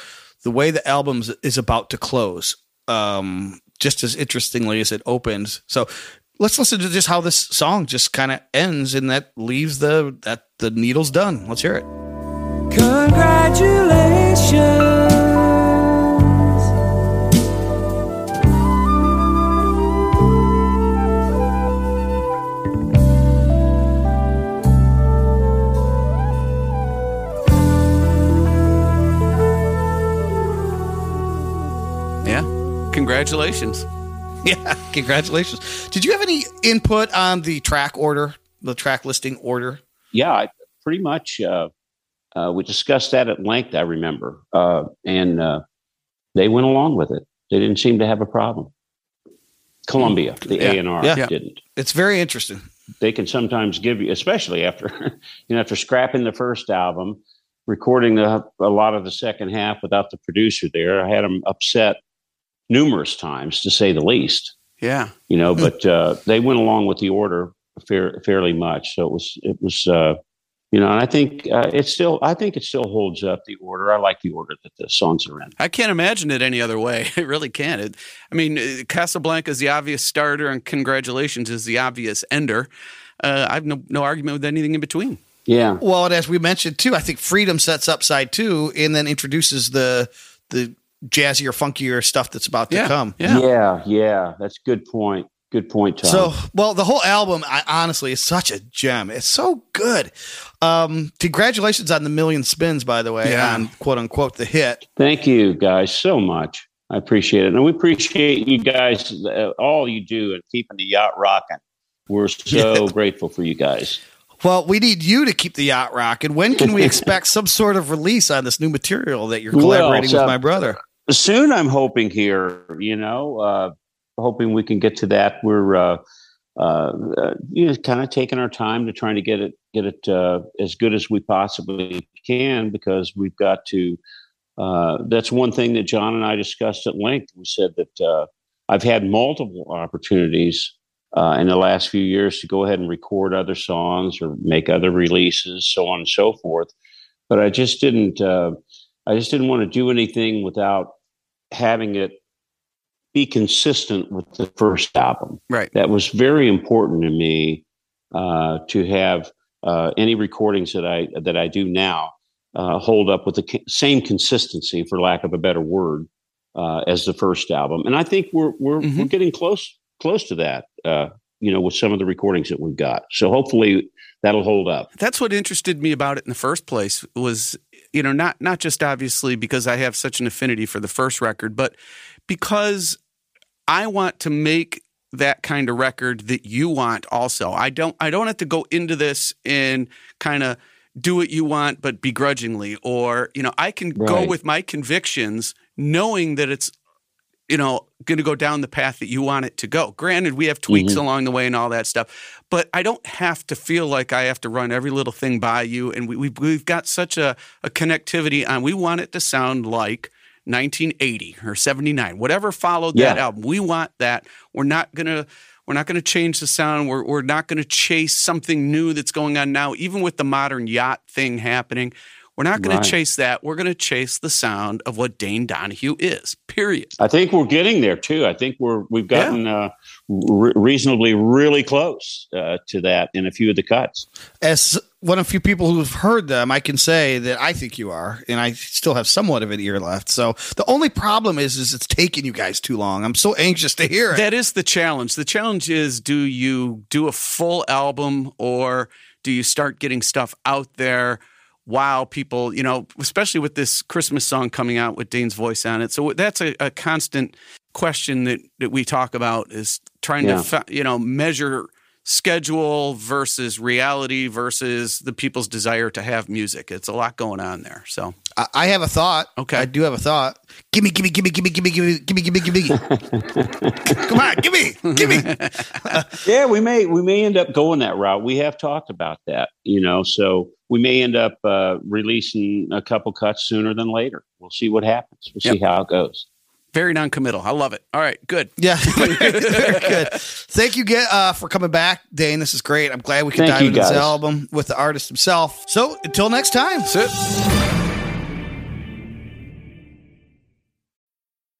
Speaker 1: the way the album is about to close, um, just as interestingly as it opens. So let's listen to just how this song just kind of ends and that leaves the that the needle's done. Let's hear it.
Speaker 4: Congratulations.
Speaker 2: Yeah. Congratulations.
Speaker 1: Yeah, congratulations. Did you have any input on the track order, the track listing order?
Speaker 3: yeah, I, pretty much. Uh, uh, we discussed that at length. I remember, uh, and uh, they went along with it. They didn't seem to have a problem. Columbia, the
Speaker 1: Yeah,
Speaker 3: A and R,
Speaker 1: yeah.
Speaker 3: didn't.
Speaker 1: It's very interesting.
Speaker 3: They can sometimes give you, especially after you know after scrapping the first album, recording the, a lot of the second half without the producer there. I had them upset numerous times, to say the least.
Speaker 2: Yeah.
Speaker 3: you know but uh, they went along with the order fair, fairly much so it was it was uh, you know and i think uh, it still i think it still holds up the order i like the order that the songs are in
Speaker 2: I can't imagine it any other way. It really can't. It, I mean, uh, Casablanca is the obvious starter, and Congratulations is the obvious ender. Uh, I have no, no argument with anything in between.
Speaker 3: yeah
Speaker 1: Well, and as we mentioned too, I think Freedom sets up side two and then introduces the the jazzier, funkier stuff that's about to
Speaker 2: Yeah.
Speaker 1: come.
Speaker 2: Yeah.
Speaker 3: yeah yeah that's a good point good point Tom.
Speaker 1: So, well, the whole album, I, honestly, is such a gem. It's so good. Um, congratulations on the million spins, by the way,
Speaker 2: Yeah.
Speaker 1: on quote unquote the hit.
Speaker 3: thank you guys so much i appreciate it and we appreciate you guys uh, all you do and keeping the yacht rocking we're so grateful for you guys
Speaker 1: Well, we need you to keep the yacht rocking. When can we expect some sort of release on this new material that you're
Speaker 3: Well,
Speaker 1: collaborating
Speaker 3: so-
Speaker 1: with my brother?
Speaker 3: Soon i'm hoping here you know uh hoping we can get to that we're uh uh, uh you know kind of taking our time to trying to get it get it uh as good as we possibly can because we've got to uh that's one thing that john and i discussed at length we said that uh i've had multiple opportunities uh, in the last few years to go ahead and record other songs or make other releases, so on and so forth. But I just didn't. Uh, I just didn't want to do anything without having it be consistent with the first album.
Speaker 2: Right.
Speaker 3: That was very important to me uh, to have uh, any recordings that I that I do now uh, hold up with the c- same consistency, for lack of a better word, uh, as the first album. And I think we're we're
Speaker 2: Mhm.
Speaker 3: we're getting close close to that. Uh, you know, with some of the recordings that we've got. So hopefully that'll hold up.
Speaker 2: That's what interested me about it in the first place was, you know, not not just obviously because I have such an affinity for the first record, but because I want to make that kind of record that you want also. I don't I don't have to go into this and kind of do what you want, but begrudgingly, or you know, I can go with my convictions, knowing that it's you know going to go down the path that you want it to go. Granted, we have tweaks mm-hmm. along the way and all that stuff, but I don't have to feel like I have to run every little thing by you. And we, we've we've got such a, a connectivity on. We want it to sound like 1980 or 79, whatever followed that album. We want that. We're not gonna. We're not going to change the sound. We're, we're not going to chase something new that's going on now, even with the modern yacht thing happening. We're not going
Speaker 3: Right.
Speaker 2: to chase that. We're going to chase the sound of what Dane Donohue is, period.
Speaker 3: I think we're getting there too. I think we're we've gotten uh, re- reasonably really close uh, to that in a few of the cuts.
Speaker 1: As one of the few people who've heard them, I can say that I think you are, and I still have somewhat of an ear left. So the only problem is, is it's taking you guys too long. I'm so anxious to hear it.
Speaker 2: That is the challenge. The challenge is do you do a full album or do you start getting stuff out there while people, you know, especially with this Christmas song coming out with Dane's voice on it. So that's a, a constant question that, that we talk about is trying
Speaker 3: Yeah.
Speaker 2: to, fa- you know, measure schedule versus reality versus the people's desire to have music. It's a lot going on there. So
Speaker 1: I, I have a thought.
Speaker 2: Okay.
Speaker 1: I do have a thought. Gimme, gimme, gimme, gimme, gimme, gimme, gimme, gimme, gimme. Come on, gimme, gimme.
Speaker 3: Yeah, we may we may end up going that route. We have talked about that, you know. So we may end up uh, releasing a couple cuts sooner than later. We'll see what happens. We'll see how it goes.
Speaker 2: very non-committal. I love it. All right, good.
Speaker 1: Yeah, good. Thank you get, uh, for coming back, Dane. This is great. I'm glad we could
Speaker 3: Thank
Speaker 1: dive
Speaker 3: you,
Speaker 1: into this album with the artist himself. So until next time.
Speaker 2: That's it.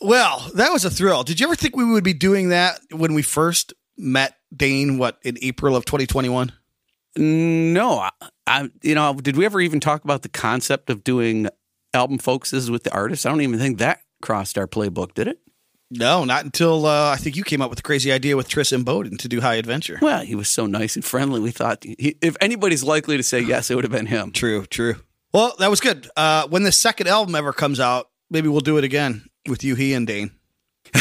Speaker 1: Well, that was a thrill. Did you ever think we would be doing that when we first met Dane? What in April of 2021?
Speaker 2: No, I, I, you know, did we ever even talk about the concept of doing album focuses with the artists? I don't even think that crossed our playbook, did it?
Speaker 1: No, not until uh, I think you came up with the crazy idea with Tris and Bowden to do High Adventure.
Speaker 2: Well, he was so nice and friendly. We thought he, if anybody's likely to say yes, it would have been him.
Speaker 1: True, true. Well, that was good. Uh, when the second album ever comes out, maybe we'll do it again with you, he, and Dane.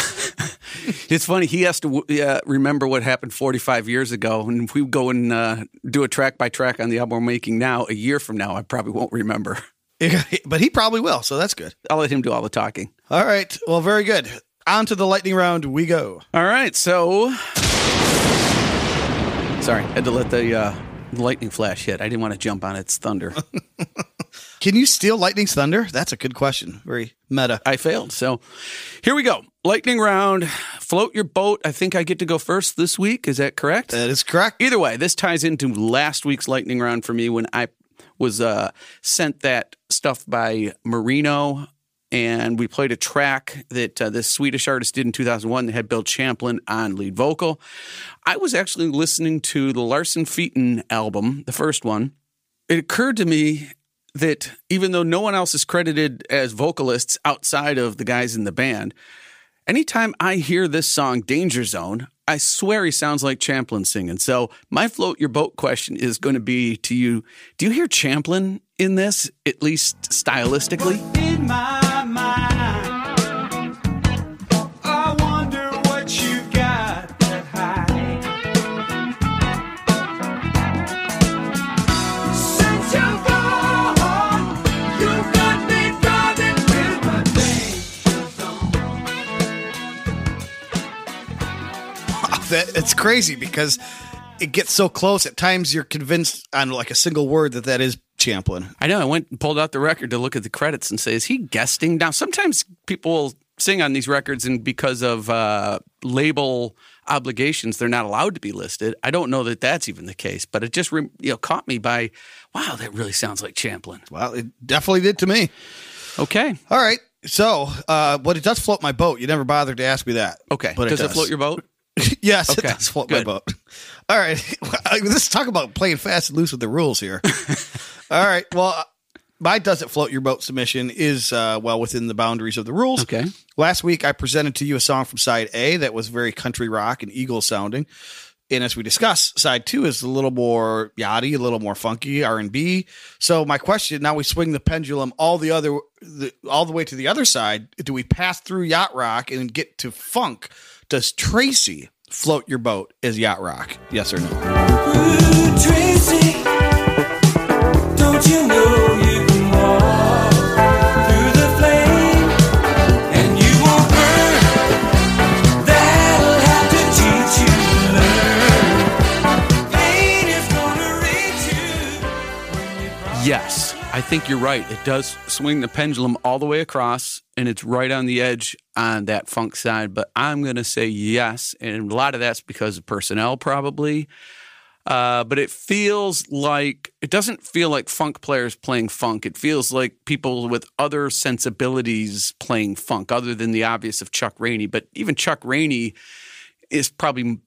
Speaker 2: It's funny. He has to uh, remember what happened 45 years ago. And if we go and uh, do a track by track on the album we're making now, a year from now, I probably won't remember.
Speaker 1: but he probably will, so that's good.
Speaker 2: I'll let him do all the talking.
Speaker 1: All right. Well, very good. On to the lightning round we go.
Speaker 2: All right. So, sorry, had to let the uh, lightning flash hit. I didn't want to jump on its thunder.
Speaker 1: Can you steal Lightning's thunder? That's a good question. Very meta.
Speaker 2: I failed. So here we go. Lightning round. Float your boat. I think I get to go first this week. Is that correct?
Speaker 1: That is correct.
Speaker 2: Either way, this ties into last week's lightning round for me when I was uh, sent that stuff by Marino, and we played a track that uh, this Swedish artist did in 2001 that had Bill Champlin on lead vocal. I was actually listening to the Larsen-Feiten album, the first one. It occurred to me that even though no one else is credited as vocalists outside of the guys in the band, anytime I hear this song, Danger Zone, I swear he sounds like Champlin singing. So my float your boat question is going to be to you: Do you hear Champlin in this, at least stylistically?
Speaker 4: That,
Speaker 1: it's crazy because it gets so close. At times, you're convinced on like a single word that that is Champlin.
Speaker 2: I know. I went and pulled out the record to look at the credits and say, "Is he guesting?" Now, sometimes people will sing on these records, and because of uh, label obligations, they're not allowed to be listed. I don't know that that's even the case, but it just you know caught me by, wow, that really sounds like Champlin.
Speaker 1: Well, it definitely did to me.
Speaker 2: Okay,
Speaker 1: All right. So, uh, but it does float my boat. You never bothered to ask me that.
Speaker 2: okay.
Speaker 1: But
Speaker 2: does
Speaker 1: it
Speaker 2: it, float your boat?
Speaker 1: Yes,
Speaker 2: Okay,
Speaker 1: it does float
Speaker 2: good.
Speaker 1: my boat. All right. Let's talk about playing fast and loose with the rules here. All right. Well, my does it float your boat submission is uh, well within the boundaries of the rules.
Speaker 2: Okay.
Speaker 1: Last week I presented to you a song from side A that was very country rock and Eagle sounding. And as we discussed, side two is a little more yachty, a little more funky R and B. So my question now we swing the pendulum all the other, the, all the way to the other side. Do we pass through yacht rock and get to funk? Does Tracy float your boat is yacht rock? Yes or no?
Speaker 4: Ooh, Tracy,
Speaker 2: I think you're right. It does swing the pendulum all the way across, and it's right on the edge on that funk side. But I'm going to say yes, and a lot of that's because of personnel, probably. Uh, but it feels like it doesn't feel like funk players playing funk. It feels like people with other sensibilities playing funk, other than the obvious of Chuck Rainey. But even Chuck Rainey is probably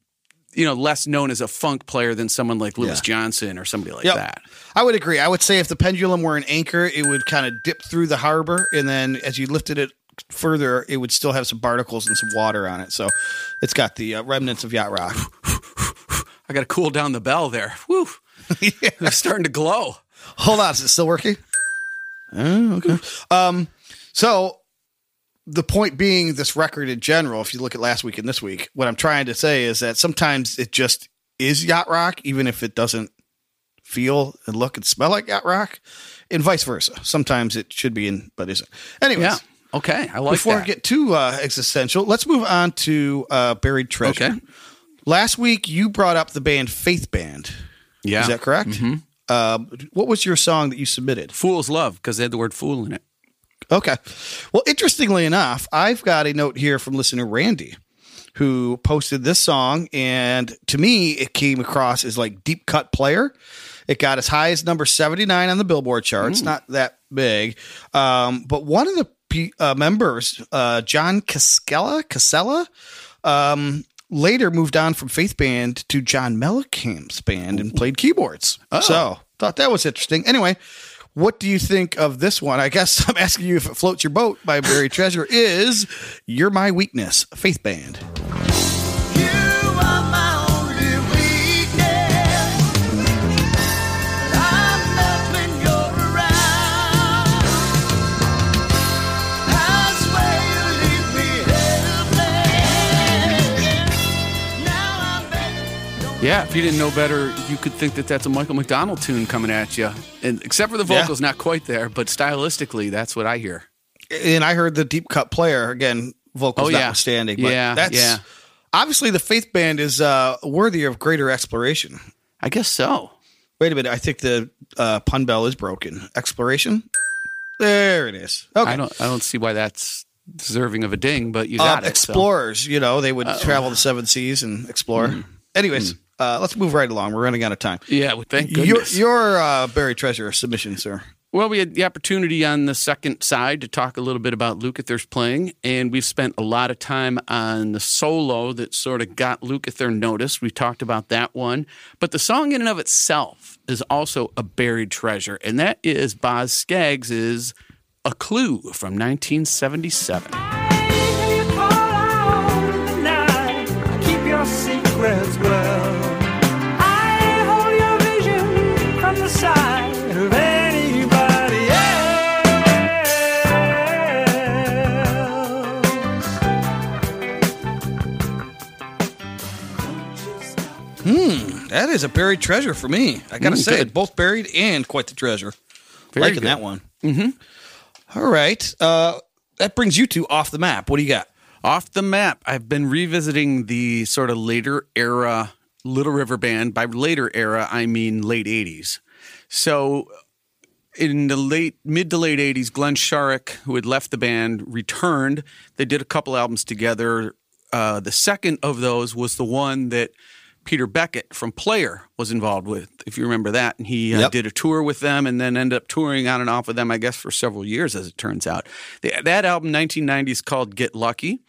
Speaker 2: you know less known as a funk player than someone like Louis
Speaker 1: Yeah.
Speaker 2: Johnson or somebody like
Speaker 1: Yep.
Speaker 2: that.
Speaker 1: I would agree. I would say if the pendulum were an anchor, it would kind of dip through the harbor, and then as you lifted it further, it would still have some barnacles and some water on it. So it's got the uh, remnants of yacht rock.
Speaker 2: I got to cool down the bell there. Woo. It's starting to glow.
Speaker 1: Hold on, is it still working? Oh, okay. Um, so the point being, this record in general, if you look at last week and this week, what I'm trying to say is that sometimes it just is yacht rock, even if it doesn't feel and look and smell like yacht rock, and vice versa. Sometimes it should be in, but isn't. Anyways.
Speaker 2: Yeah. Okay. I like
Speaker 1: Before
Speaker 2: that.
Speaker 1: I get too uh, existential, let's move on to uh, Buried Treasure.
Speaker 2: Okay.
Speaker 1: Last week, you brought up the band Faith Band.
Speaker 2: yeah.
Speaker 1: Is that correct?
Speaker 2: Mm-hmm.
Speaker 1: Um, what was your song that you submitted?
Speaker 2: Fool's Love because they had the word fool in it.
Speaker 1: Okay. Well, interestingly enough, I've got a note here from listener Randy who posted this song. And to me, it came across as like deep cut player. It got as high as number 79 on the Billboard charts. Not that big. Um, but one of the pe- uh, members, uh, John Cascella, Cascella, um, later moved on from Faith Band to John Mellencamp's band and played keyboards. So thought that was interesting. Anyway, what do you think of this one? I guess I'm asking you if it floats your boat by Buried Treasure is You're My Weakness, Faith Band.
Speaker 2: Yeah. If you didn't know better, you could think that that's a Michael McDonald tune coming at you. And except for the
Speaker 1: Yeah.
Speaker 2: vocals, not quite there, but stylistically, that's what I hear.
Speaker 1: And I heard the deep cut player again, vocals
Speaker 2: Oh, yeah.
Speaker 1: notwithstanding. But
Speaker 2: Yeah,
Speaker 1: that's
Speaker 2: yeah.
Speaker 1: obviously the Faith Band is uh, worthy of greater exploration.
Speaker 2: I guess so.
Speaker 1: Wait a minute, I think the uh, pun bell is broken. Exploration? There it is. Okay.
Speaker 2: I don't. I don't see why that's deserving of a ding, but you
Speaker 1: Um,
Speaker 2: got it. so.
Speaker 1: explorers, you know, they would travel the seven seas and explore.
Speaker 2: Mm.
Speaker 1: Anyways, uh, let's move right along. We're running out of time.
Speaker 2: Yeah. well, Thank
Speaker 1: Your,
Speaker 2: goodness.
Speaker 1: your uh, buried treasure submission, sir.
Speaker 2: Well, we had the opportunity on the second side to talk a little bit about Lukather's playing, and we've spent a lot of time on the solo that sort of got Lukather noticed. We talked about that one. But the song in and of itself is also a buried treasure, and that is Boz Scaggs' A Clue from 1977.
Speaker 1: That is a buried treasure for me. I got to
Speaker 2: Mm,
Speaker 1: say,
Speaker 2: good.
Speaker 1: both buried and quite the treasure.
Speaker 2: Very
Speaker 1: Liking
Speaker 2: good.
Speaker 1: that one. Mm-hmm. right. Uh, that brings you two off the map. What do you got?
Speaker 2: Off the map, I've been revisiting the sort of later era Little River Band. By later era, I mean late 80s. So in the late mid to late 80s, Glenn Shorrock, who had left the band, returned. They did a couple albums together. Uh, the second of those was the one that Peter Beckett from Player was involved with, if you remember that. And he uh,
Speaker 1: Yep.
Speaker 2: did a tour with them and then ended up touring on and off with them, I guess, for several years, as it turns out. The, that album, 1990, is called Get Lucky.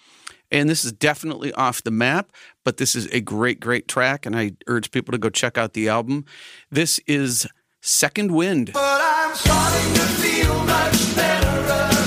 Speaker 2: And this is definitely off the map, but this is a great, great track. And I urge people to go check out the album. This is Second Wind.
Speaker 4: But I'm starting to feel much better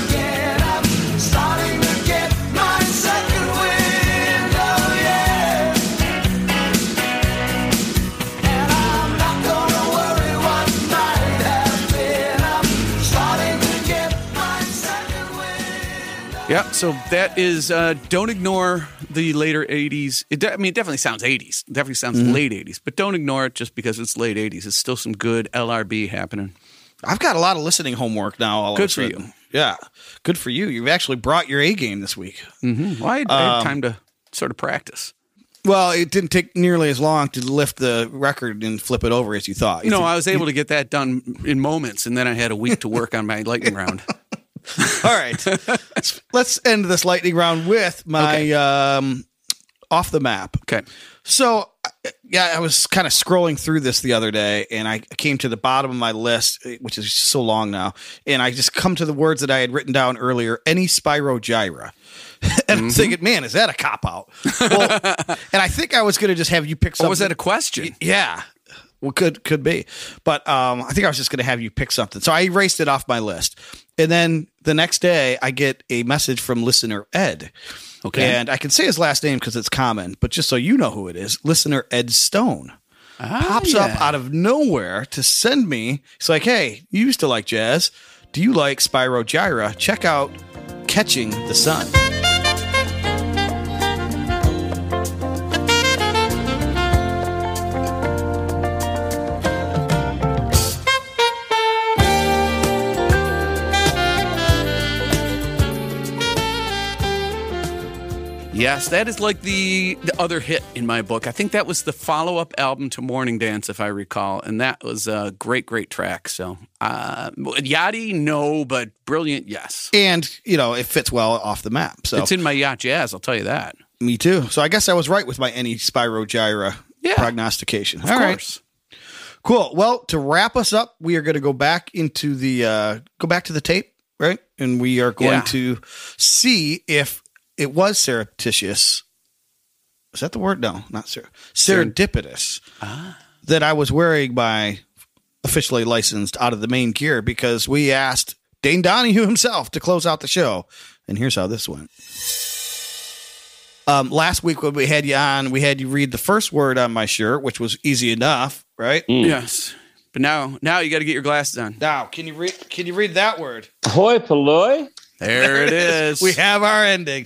Speaker 4: Yeah,
Speaker 2: so that is uh, don't ignore the later 80s. It de- I mean, it definitely sounds 80s. It definitely sounds late 80s, but don't ignore it just because it's late 80s. It's still some good LRB happening.
Speaker 1: I've got a lot of listening homework now. All of
Speaker 2: Good for you.
Speaker 1: Yeah, good for you. You've actually brought your A game this week.
Speaker 2: Mm-hmm. Well, I had, I had time to sort of practice.
Speaker 1: Well, it didn't take nearly as long to lift the record and flip it over as you thought.
Speaker 2: You know, I was able to get that done in moments, and then I had a week to work on my lightning round.
Speaker 1: All right, let's, end this lightning round with my um, off the map.
Speaker 2: Okay.
Speaker 1: So, yeah, I was kind of scrolling through this the other day, and I came to the bottom of my list, which is so long now, and I just come to the words that I had written down earlier: any Spyro Gyra. and I'm thinking, man, is that a cop out? Well, and I think I was going to just have you pick something.
Speaker 2: Or was that a question?
Speaker 1: Yeah. Well, could could be, but um, I think I was just going to have you pick something. So I erased it off my list, and then the next day I get a message from listener Ed.
Speaker 2: Okay.
Speaker 1: and I can say his last name because it's common, but just so you know who it is, listener Ed Stone ah, pops up out of nowhere to send me. He's like, hey, you used to like jazz. Do you like Spyro Gyra? Check out Catching the Sun.
Speaker 2: Yes, that is like the the other hit in my book. I think that was the follow up album to Morning Dance, if I recall, and that was a great, great track. So, uh, Yachty, no, but brilliant, yes.
Speaker 1: And, you know, it fits well off the map. So
Speaker 2: It's in my yacht jazz. I'll tell you that.
Speaker 1: me too. So I guess I was right with my any Spyro Gyra
Speaker 2: Yeah.
Speaker 1: prognostication.
Speaker 2: Of
Speaker 1: All right.
Speaker 2: course.
Speaker 1: Cool. Well, to wrap us up, we are going to go back into the uh go back to the tape, right? And we are going
Speaker 2: Yeah.
Speaker 1: to see if it was surreptitious. Is that the word? No, not ser- serendipitous. That I was wearing my officially licensed out of the main gear because we asked Dane Donohue himself to close out the show. And here's how this went. Um, last week when we had you on, we had you read the first word on my shirt, which was easy enough, right?
Speaker 2: Yes. But now, now you got to get your glasses on.
Speaker 1: Now, can you read? Can you read that word?
Speaker 3: Hoi polloi.
Speaker 2: There it is.
Speaker 1: We have our ending.